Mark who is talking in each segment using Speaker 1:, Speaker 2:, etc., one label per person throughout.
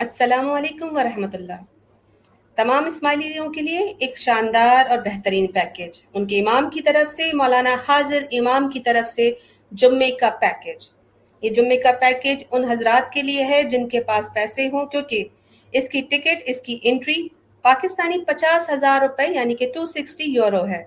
Speaker 1: السلام علیکم ورحمۃ اللہ۔ تمام اسماعیلیوں کے لیے ایک شاندار اور بہترین پیکیج ان کے امام کی طرف سے، مولانا حاضر امام کی طرف سے جمعے کا پیکیج یہ جمعے کا پیکیج ان حضرات کے لیے ہے جن کے پاس پیسے ہوں، کیونکہ اس کی ٹکٹ، اس کی انٹری پاکستانی پچاس ہزار روپے یعنی کہ ٹو سکسٹی یورو ہے۔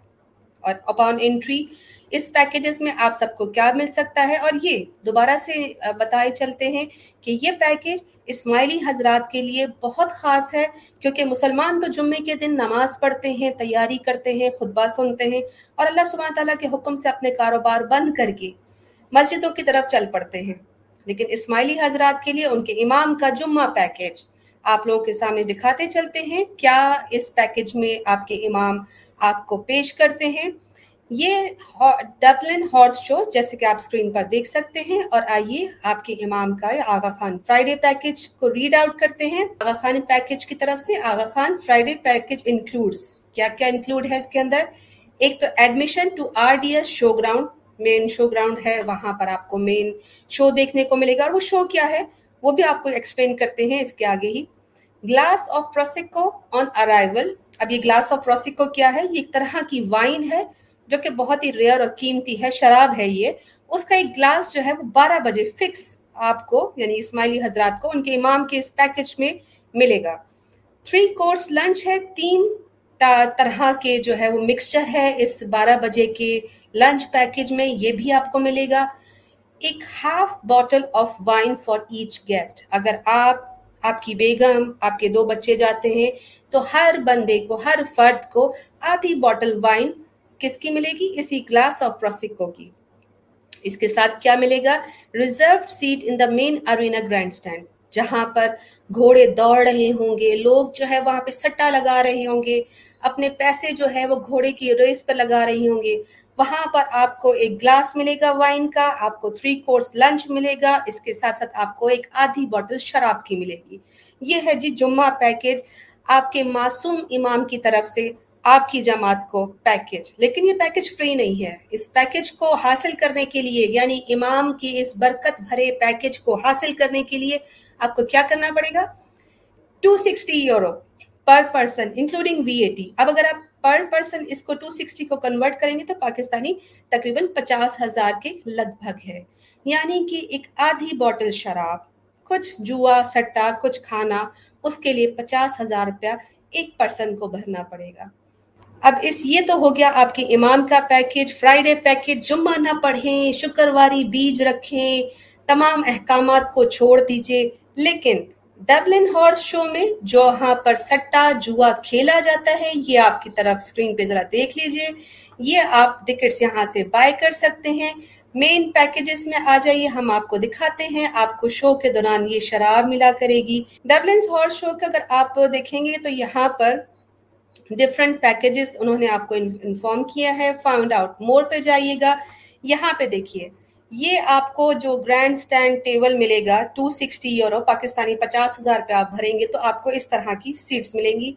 Speaker 1: اور اپان انٹری اس پیکیجز میں آپ سب کو کیا مل سکتا ہے؟ اور یہ دوبارہ سے بتائے چلتے ہیں کہ یہ پیکیج اسماعیلی حضرات کے لیے بہت خاص ہے، کیونکہ مسلمان تو جمعے کے دن نماز پڑھتے ہیں، تیاری کرتے ہیں، خطبہ سنتے ہیں اور اللہ سبحانہ تعالیٰ کے حکم سے اپنے کاروبار بند کر کے مسجدوں کی طرف چل پڑتے ہیں۔ لیکن اسماعیلی حضرات کے لیے ان کے امام کا جمعہ پیکیج آپ لوگوں کے سامنے دکھاتے چلتے ہیں۔ کیا اس پیکیج میں آپ کے امام آپ کو پیش کرتے ہیں؟ یہ ڈبلن ہارس شو جیسے کہ آپ اسکرین پر دیکھ سکتے ہیں، اور آئیے آپ کے امام کا آغا خان فرائیڈے پیکج کو ریڈ آؤٹ کرتے ہیں۔ آغا خان پیکج کی طرف سے Aga Khan Friday package includes کیا کیا انکلوڈ ہے اس کے اندر؟ ایک تو admission to R D S show ground main show ground ہے، وہاں پر آپ کو مین شو دیکھنے کو ملے گا۔ اور وہ شو کیا ہے؟ وہ بھی آپ کو ایکسپلین کرتے ہیں اس کے آگے ہی۔ Glass of prosecco on arrival اب یہ گلاس آف پروسیکو کیا ہے؟ یہ ایک طرح کی وائن ہے جو کہ بہت ہی ریئر اور قیمتی ہے، شراب ہے یہ، اس کا ایک گلاس جو ہے وہ بارہ بجے فکس آپ کو یعنی اسماعیلی حضرات کو، ان کے امام کے اس پیکج میں ملے گا۔ تھری کورس لنچ ہے، تین طرح کے جو ہے وہ مکسچر ہے۔ اس بارہ بجے کے لنچ پیکج میں یہ بھی آپ کو ملے گا۔ ایک half bottle of wine for each guest اگر آپ آپ کی بیگم، آپ کے دو بچے جاتے ہیں تو ہر بندے کو، ہر فرد کو آدھی بوٹل وائن کس کی ملے گی؟ اسی گلاس آف پروسیکو کی۔ اس کے ساتھ کیا ملے گا؟ Reserve seat in the main arena grand stand جہاں پر گھوڑے دوڑ رہے ہوں گے، لوگ جو ہے وہاں پہ سٹا لگا رہے ہوں گے، اپنے پیسے جو ہے وہ گھوڑے کی ریس پر لگا رہی ہوں گے۔ وہاں پر آپ کو ایک گلاس ملے گا وائن کا، آپ کو تھری کورس لنچ ملے گا۔ اس کے ساتھ ساتھ آپ کو ایک آدھی بوٹل شراب کی ملے گی۔ یہ ہے جی جمعہ پیکج آپ کے معصوم امام کی طرف سے۔ آپ کی جماعت کو پیکج لیکن یہ پیکج فری نہیں ہے. اس پیکج کو حاصل کرنے کے لیے یعنی امام کی اس برکت بھرے پیکج کو حاصل کرنے کے لیے آپ کو کیا کرنا پڑے گا؟ Two sixty euro per person including V A T اب اگر آپ پر پرسن اس کو ٹو سکسٹی کو کنورٹ کریں گے تو پاکستانی تقریباً پچاس ہزار کے لگ بھگ ہے. یعنی کہ ایک آدھی بوٹل شراب، کچھ جوا، سٹا، کچھ کھانا، اس کے لیے پچاس ہزار روپیہ ایک پرسن کو بھرنا پڑے گا. اب اس یہ تو ہو گیا آپ کے امام کا پیکج فرائیڈے پیکج جمعہ نہ پڑھیں، شکرواری بیج رکھیں، تمام احکامات کو چھوڑ دیجیے۔ لیکن ڈبلن ہارس شو میں جو ہاں پر سٹا جوا کھیلا جاتا ہے، یہ آپ کی طرف سکرین پہ ذرا دیکھ لیجیے۔ یہ آپ ٹکٹس یہاں سے بائی کر سکتے ہیں۔ مین پیکجز میں آ جائیے، ہم آپ کو دکھاتے ہیں۔ آپ کو شو کے دوران یہ شراب ملا کرے گی۔ ڈبلنس ہارس شو کا اگر آپ دیکھیں گے تو یہاں پر ڈفرنٹ پیکیجز انہوں نے آپ کو انفارم کیا ہے. فاؤنڈ آؤٹ مور پہ جائیے گا. یہاں پہ دیکھیے. یہ آپ کو جو گرینڈ سٹینڈ ٹیبل ملے گا ٹو سکسٹی یورو، پاکستانی پچاس ہزار روپے آپ بھریں گے تو آپ کو اس طرح کی سیٹس ملیں گی.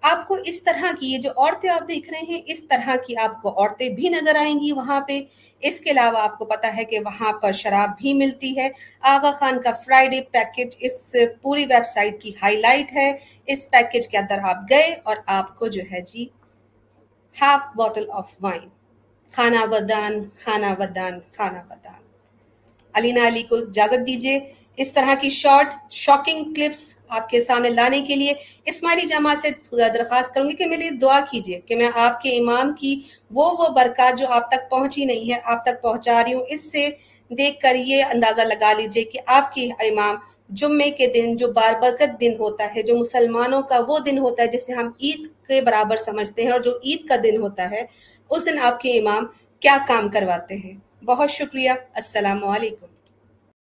Speaker 1: آپ کو اس طرح کی یہ جو عورتیں آپ دیکھ رہے ہیں، اس طرح کی آپ کو عورتیں بھی نظر آئیں گی وہاں پہ۔ اس کے علاوہ آپ کو پتا ہے کہ وہاں پر شراب بھی ملتی ہے۔ آغا خان کا فرائیڈے پیکج اس پوری ویب سائٹ کی ہائی لائٹ ہے۔ اس پیکج کے اندر آپ گئے اور آپ کو جو ہے جی ہاف بوٹل آف وائن خانہ ودان خانہ ودان خانہ ودان۔ علینا علی کو اجازت دیجیے اس طرح کی شارٹ شاکنگ کلپس آپ کے سامنے لانے کے لیے اسماعیلی جماعت سے درخواست کروں گی کہ میرے لیے دعا کیجیے کہ میں آپ کے امام کی وہ وہ برکات جو آپ تک پہنچی نہیں ہے، آپ تک پہنچا رہی ہوں، اس سے دیکھ کر یہ اندازہ لگا لیجیے کہ آپ کے امام جمعے کے دن جو بار برکت دن ہوتا ہے، جو مسلمانوں کا وہ دن ہوتا ہے جسے ہم عید کے برابر سمجھتے ہیں اور جو عید کا دن ہوتا ہے، اس دن آپ کے امام کیا کام کرواتے ہیں؟ بہت شکریہ، السلام علیکم۔